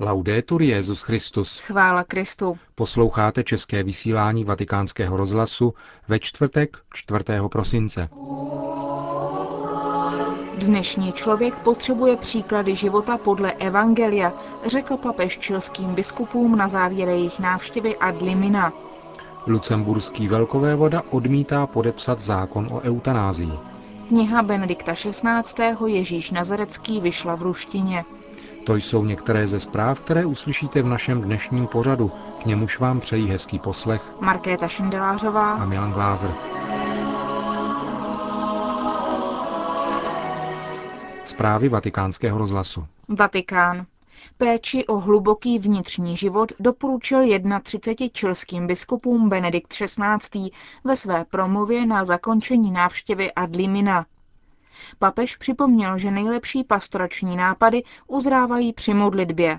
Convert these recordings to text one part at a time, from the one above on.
Laudetur Jezus Christus. Chvála Kristu. Posloucháte české vysílání Vatikánského rozhlasu ve čtvrtek 4. prosince. Dnešní člověk potřebuje příklady života podle Evangelia, řekl papež čilským biskupům na závěr jejich návštěvy ad limina. Lucemburský velkovévoda odmítá podepsat zákon o eutanázii. Kniha Benedikta XVI. Ježíš Nazarecký vyšla v ruštině. To jsou některé ze zpráv, které uslyšíte v našem dnešním pořadu. K němuž vám přejí hezký poslech Markéta Šindelářová a Milan Glázer. Zprávy vatikánského rozhlasu. Vatikán. Péči o hluboký vnitřní život doporučil 31 čilským biskupům Benedikt XVI. ve své promluvě na zakončení návštěvy ad limina. Papež připomněl, že nejlepší pastorační nápady uzrávají při modlitbě.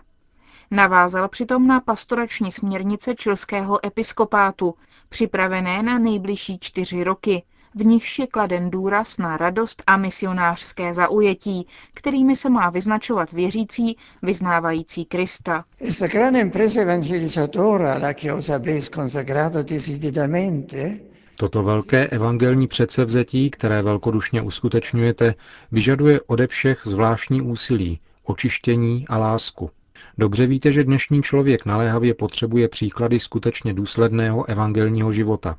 Navázal přitom na pastorační směrnice čilského episkopátu, připravené na nejbližší čtyři roky, v nichž je kladen důraz na radost a misionářské zaujetí, kterými se má vyznačovat věřící, vyznávající Krista. Questa grande impresa evangelizzatoria la Chiesa Bes consacrata decididamente Toto velké evangelní předsevzetí, které velkodušně uskutečňujete, vyžaduje ode všech zvláštní úsilí, očištění a lásku. Dobře víte, že dnešní člověk naléhavě potřebuje příklady skutečně důsledného evangelního života.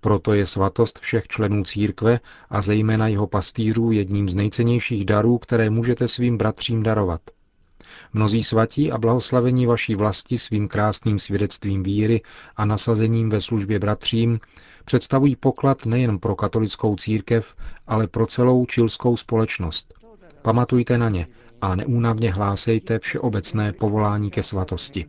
Proto je svatost všech členů církve a zejména jeho pastýřů jedním z nejcennějších darů, které můžete svým bratřím darovat. Mnozí svatí a blahoslavení vaší vlasti svým krásným svědectvím víry a nasazením ve službě bratřím představují poklad nejen pro katolickou církev, ale pro celou čilskou společnost. Pamatujte na ně a neúnavně hlásejte všeobecné povolání ke svatosti.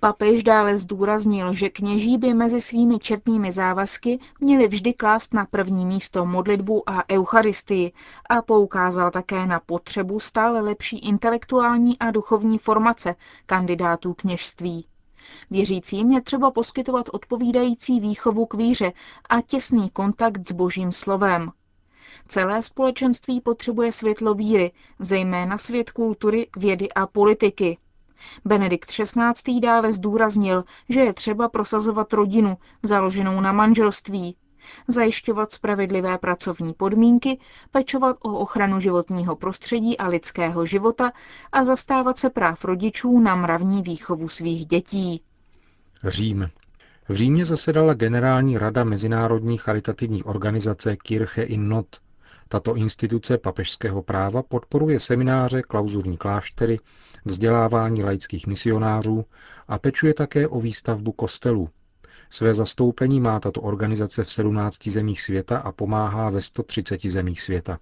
Papež dále zdůraznil, že kněží by mezi svými četnými závazky měli vždy klást na první místo modlitbu a eucharistii a poukázal také na potřebu stále lepší intelektuální a duchovní formace kandidátů kněžství. Věřícím je třeba poskytovat odpovídající výchovu k víře a těsný kontakt s božím slovem. Celé společenství potřebuje světlo víry, zejména svět kultury, vědy a politiky. Benedikt XVI. dále zdůraznil, že je třeba prosazovat rodinu, založenou na manželství, zajišťovat spravedlivé pracovní podmínky, pečovat o ochranu životního prostředí a lidského života a zastávat se práv rodičů na mravní výchovu svých dětí. Řím. V Římě zasedala Generální rada Mezinárodní charitativní organizace Kirche in Not. Tato instituce papežského práva podporuje semináře, klauzurní kláštery, vzdělávání laických misionářů a pečuje také o výstavbu kostelů. Své zastoupení má tato organizace v 17 zemích světa a pomáhá ve 130 zemích světa.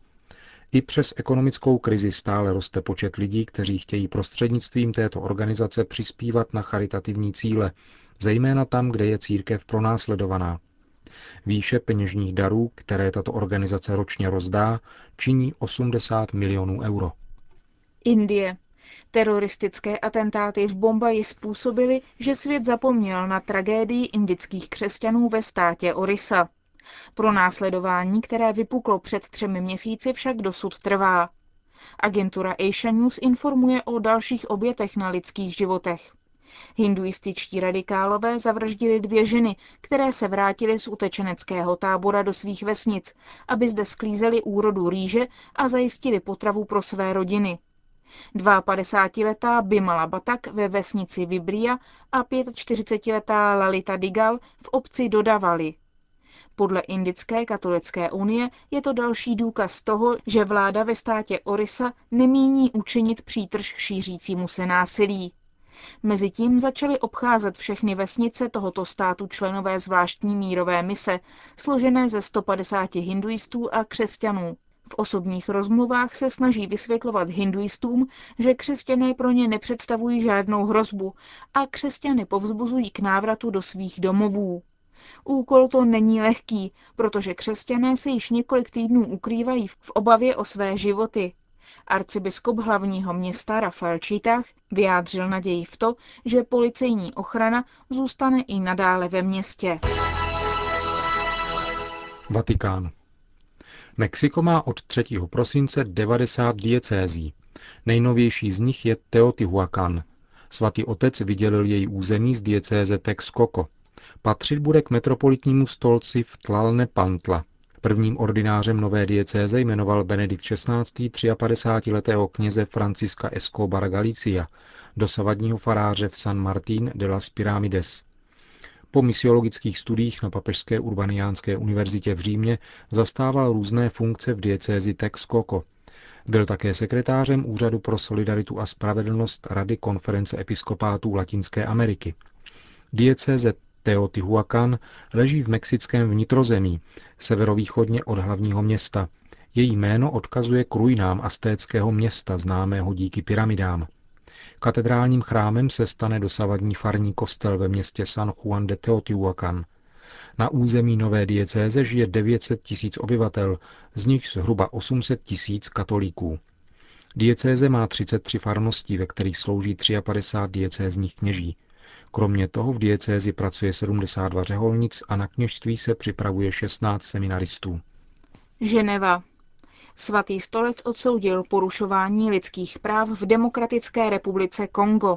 I přes ekonomickou krizi stále roste počet lidí, kteří chtějí prostřednictvím této organizace přispívat na charitativní cíle, zejména tam, kde je církev pronásledovaná. Výše peněžních darů, které tato organizace ročně rozdá, činí 80 milionů euro. Indie. Teroristické atentáty v Bombaji způsobily, že svět zapomněl na tragédii indických křesťanů ve státě Orisa. Pro následování, které vypuklo před třemi měsíci, však dosud trvá. Agentura Asia News informuje o dalších obětech na lidských životech. Hinduističtí radikálové zavraždili dvě ženy, které se vrátily z utečeneckého tábora do svých vesnic, aby zde sklízeli úrodu rýže a zajistili potravu pro své rodiny. 52-letá Bimala Batak ve vesnici Vibria a 45-letá Lalita Digal v obci Dodavali. Podle Indické katolické unie je to další důkaz toho, že vláda ve státě Orisa nemíní učinit přítrž šířícímu se násilí. Mezitím začaly obcházet všechny vesnice tohoto státu členové zvláštní mírové mise, složené ze 150 hinduistů a křesťanů. V osobních rozmluvách se snaží vysvětlovat hinduistům, že křesťané pro ně nepředstavují žádnou hrozbu a křesťany povzbuzují k návratu do svých domovů. Úkol to není lehký, protože křesťané se již několik týdnů ukrývají v obavě o své životy. Arcibiskup hlavního města Rafael Čítach vyjádřil naději v to, že policejní ochrana zůstane i nadále ve městě. Vatikán. Mexiko má od 3. prosince 90 diecézí. Nejnovější z nich je Teotihuacan. Svatý otec vydělil její území z diecéze Texcoco. Patřit bude k metropolitnímu stolci v Tlalnepantla. Prvním ordinářem nové diecéze jmenoval Benedikt XVI. 53-letého kněze Franciska Escobara Galicia, dosavadního faráře v San Martín de las Piramides. Po misiologických studiích na Papežské urbaniánské univerzitě v Římě zastával různé funkce v diecézi Texcoco. Byl také sekretářem Úřadu pro solidaritu a spravedlnost Rady konference episkopátů Latinské Ameriky. Diecéze Teotihuacan leží v mexickém vnitrozemí, severovýchodně od hlavního města. Její jméno odkazuje k ruinám astéckého města, známého díky pyramidám. Katedrálním chrámem se stane dosavadní farní kostel ve městě San Juan de Teotihuacan. Na území nové diecéze žije 900 tisíc obyvatel, z nich zhruba 800 tisíc katolíků. Diecéze má 33 farností, ve kterých slouží 53 diecézních kněží. Kromě toho v diecézi pracuje 72 řeholnic a na kněžství se připravuje 16 seminaristů. Ženeva. Svatý stolec odsoudil porušování lidských práv v Demokratické republice Kongo.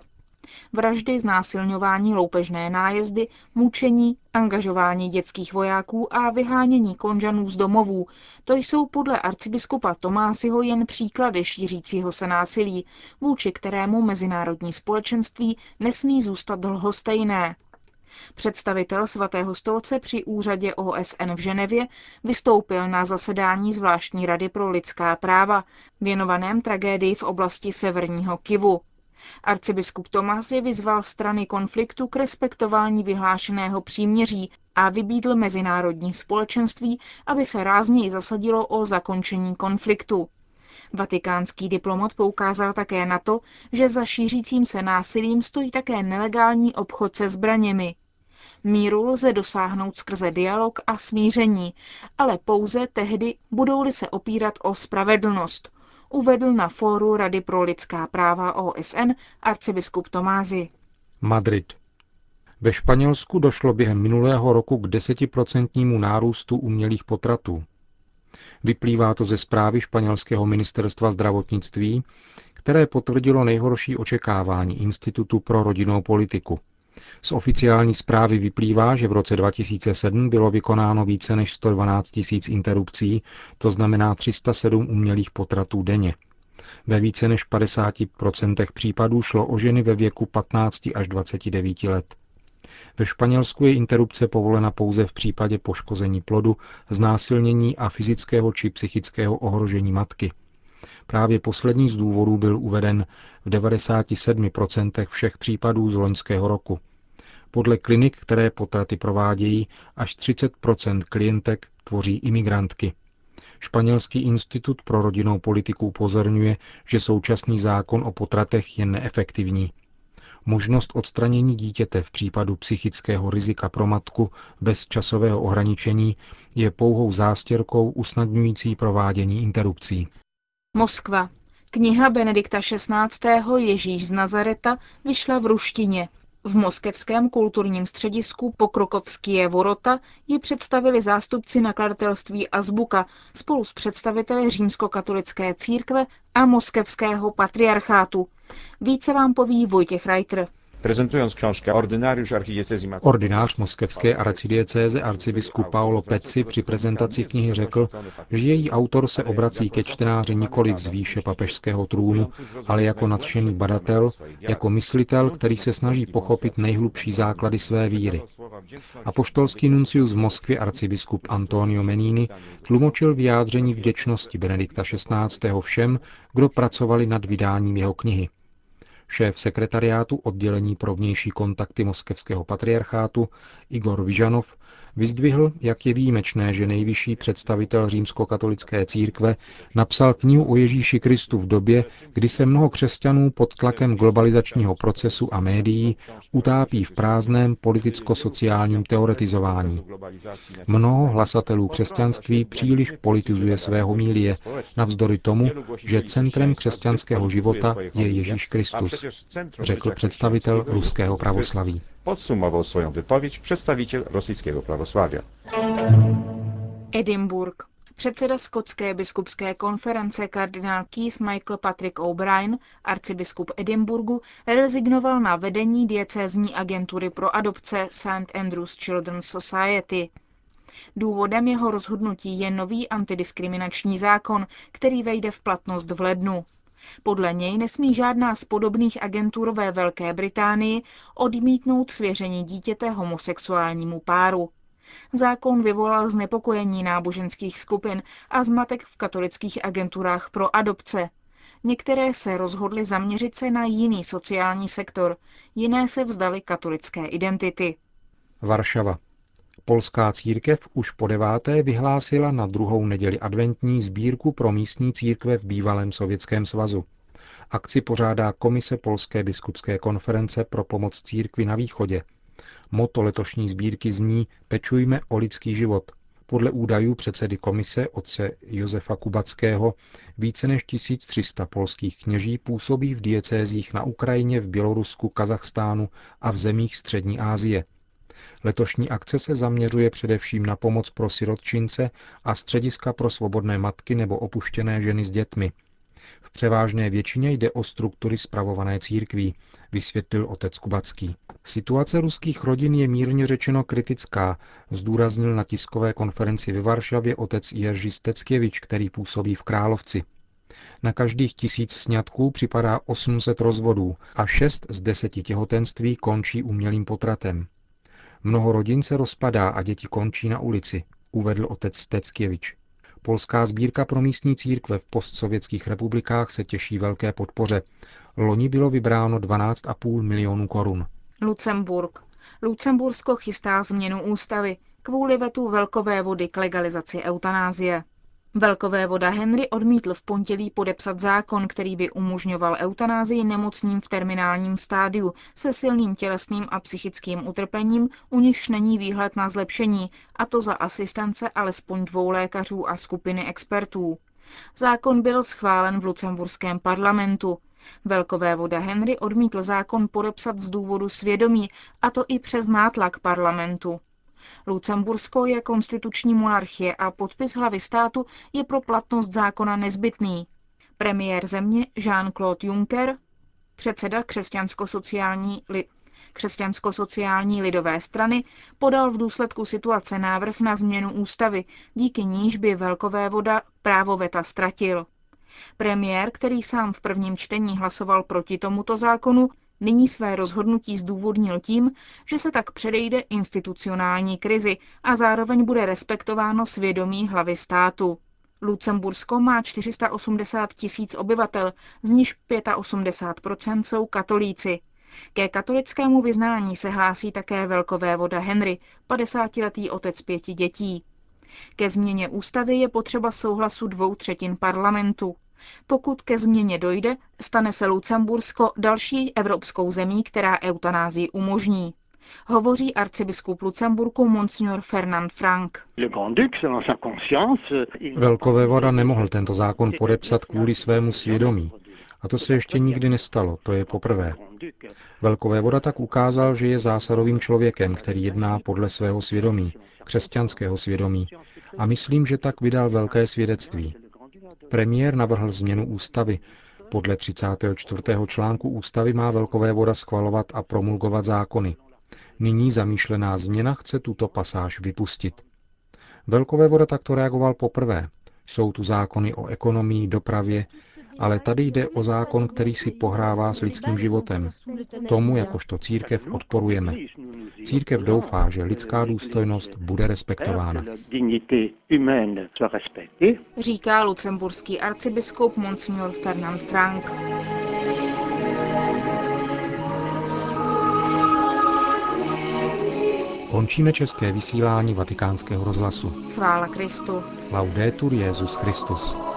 Vraždy, znásilňování, loupežné nájezdy, mučení, angažování dětských vojáků a vyhánění konžanů z domovů. To jsou podle arcibiskupa Tomásiho jen příklady šířícího se násilí, vůči kterému mezinárodní společenství nesmí zůstat dlhostejné. Představitel svatého stolce při úřadě OSN v Ženevě vystoupil na zasedání zvláštní rady pro lidská práva, věnovaném tragédii v oblasti severního Kivu. Arcibiskup Tomasi vyzval strany konfliktu k respektování vyhlášeného příměří a vybídl mezinárodní společenství, aby se rázněji zasadilo o zakončení konfliktu. Vatikánský diplomat poukázal také na to, že za šířícím se násilím stojí také nelegální obchod se zbraněmi. Míru lze dosáhnout skrze dialog a smíření, ale pouze tehdy budou-li se opírat o spravedlnost, uvedl na fóru Rady pro lidská práva OSN arcibiskup Tomázy. Madrid. Ve Španělsku došlo během minulého roku k desetiprocentnímu nárůstu umělých potratů. Vyplývá to ze zprávy španělského ministerstva zdravotnictví, které potvrdilo nejhorší očekávání Institutu pro rodinnou politiku. Z oficiální zprávy vyplývá, že v roce 2007 bylo vykonáno více než 112 tisíc interrupcí, to znamená 307 umělých potratů denně. Ve více než 50% případů šlo o ženy ve věku 15 až 29 let. Ve Španělsku je interrupce povolena pouze v případě poškození plodu, znásilnění a fyzického či psychického ohrožení matky. Právě poslední z důvodů byl uveden v 97% všech případů z loňského roku. Podle klinik, které potraty provádějí, až 30% klientek tvoří imigrantky. Španělský institut pro rodinnou politiku upozorňuje, že současný zákon o potratech je neefektivní. Možnost odstranění dítěte v případu psychického rizika pro matku bez časového ohraničení je pouhou zástěrkou usnadňující provádění interrupcí. Moskva. Kniha Benedikta XVI. Ježíš z Nazareta vyšla v ruštině. V moskevském kulturním středisku Pokrokovskie Vorota ji představili zástupci nakladatelství Azbuka spolu s představiteli římskokatolické církve a moskevského patriarchátu. Více vám poví Vojtěch Reiter. Prezentując książkę Ordynariusz archidiecezji Ordinář moskevské arcidiecéze arcibiskup Paolo Peci při prezentaci knihy řekl, že její autor se obrací ke čtenáři nikoli z výše papežského trůnu, ale jako nadšený badatel, jako myslitel, který se snaží pochopit nejhlubší základy své víry. A poštolský nuncius v Moskvě arcibiskup Antonio Menini tlumočil vyjádření vděčnosti Benedikta XVI. všem, kdo pracovali nad vydáním jeho knihy. Šéf sekretariátu oddělení pro vnější kontakty moskevského patriarchátu Igor Vyžanov vyzdvihl, jak je výjimečné, že nejvyšší představitel římskokatolické církve napsal knihu o Ježíši Kristu v době, kdy se mnoho křesťanů pod tlakem globalizačního procesu a médií utápí v prázdném politicko-sociálním teoretizování. Mnoho hlasatelů křesťanství příliš politizuje svého mílie, navzdory tomu, že centrem křesťanského života je Ježíš Kristus, řekl představitel ruského pravoslaví. Podsumował swoją wypowiedź przedstawiciel rosyjskiego prawosławia. Edinburgh. Předseda skotské biskupské konference kardinál Keith Michael Patrick O'Brien, arcibiskup Edinburgu, rezignoval na vedení diecézní agentury pro adopce St. Andrews Children's Society. Důvodem jeho rozhodnutí je nový antidiskriminační zákon, který vejde v platnost v lednu. Podle něj nesmí žádná z podobných agentur ve Velké Británii odmítnout svěření dítěte homosexuálnímu páru. Zákon vyvolal znepokojení náboženských skupin a zmatek v katolických agenturách pro adopce. Některé se rozhodly zaměřit se na jiný sociální sektor, jiné se vzdali katolické identity. Varšava. Polská církev už po deváté vyhlásila na druhou neděli adventní sbírku pro místní církve v bývalém Sovětském svazu. Akci pořádá Komise Polské biskupské konference pro pomoc církvi na východě. Moto letošní sbírky zní Pečujme o lidský život. Podle údajů předsedy komise otce Josefa Kubackého více než 1300 polských kněží působí v diecézích na Ukrajině, v Bělorusku, Kazachstánu a v zemích Střední Asie. Letošní akce se zaměřuje především na pomoc pro sirotčince a střediska pro svobodné matky nebo opuštěné ženy s dětmi. V převážné většině jde o struktury spravované církví, vysvětlil otec Kubacký. Situace ruských rodin je mírně řečeno kritická, zdůraznil na tiskové konferenci ve Varšavě otec Jerzy Steckiewicz, který působí v Královci. Na každých tisíc sňatků připadá 800 rozvodů a 6 z deseti těhotenství končí umělým potratem. Mnoho rodin se rozpadá a děti končí na ulici, uvedl otec Steckiewicz. Polská sbírka pro místní církve v postsovětských republikách se těší velké podpoře. Loni bylo vybráno 12,5 milionů korun. Lucemburg. Lucembursko chystá změnu ústavy kvůli vetu velkové vody k legalizaci eutanázie. Velkové voda Henry odmítl v pondělí podepsat zákon, který by umožňoval eutanázii nemocným v terminálním stádiu se silným tělesným a psychickým utrpením, u nichž není výhled na zlepšení, a to za asistence alespoň dvou lékařů a skupiny expertů. Zákon byl schválen v lucemburském parlamentu. Velkové voda Henry odmítl zákon podepsat z důvodu svědomí, a to i přes nátlak parlamentu. Lucembursko je konstituční monarchie a podpis hlavy státu je pro platnost zákona nezbytný. Premiér země Jean-Claude Juncker, předseda křesťansko-sociální li- křesťansko-sociální lidové strany, podal v důsledku situace návrh na změnu ústavy, díky níž by velkové voda právo veta ztratil. Premiér, který sám v prvním čtení hlasoval proti tomuto zákonu, nyní své rozhodnutí zdůvodnil tím, že se tak předejde institucionální krizi a zároveň bude respektováno svědomí hlavy státu. Lucembursko má 480 tisíc obyvatel, z nichž 85% jsou katolíci. Ke katolickému vyznání se hlásí také velkové voda Henry, 50-letý otec pěti dětí. Ke změně ústavy je potřeba souhlasu dvou třetin parlamentu. Pokud ke změně dojde, stane se Lucembursko další evropskou zemí, která eutanázii umožní. Hovoří arcibiskup Lucemburku Monsignor Fernand Frank. Velkové voda nemohl tento zákon podepsat kvůli svému svědomí. A to se ještě nikdy nestalo, to je poprvé. Velkové voda tak ukázal, že je zásadovým člověkem, který jedná podle svého svědomí, křesťanského svědomí. A myslím, že tak vydal velké svědectví. Premiér navrhl změnu ústavy. Podle 34. článku ústavy má Velkové voda schvalovat a promulgovat zákony. Nyní zamýšlená změna chce tuto pasáž vypustit. Velkové voda takto reagoval poprvé. Jsou tu zákony o ekonomii, dopravě, ale tady jde o zákon, který si pohrává s lidským životem. Tomu jakožto církev odporujeme. Církev doufá, že lidská důstojnost bude respektována. Říká lucemburský arcibiskup Monsignor Fernand Frank. Končíme české vysílání vatikánského rozhlasu. Chvála Kristu. Laudetur Jezus Christus.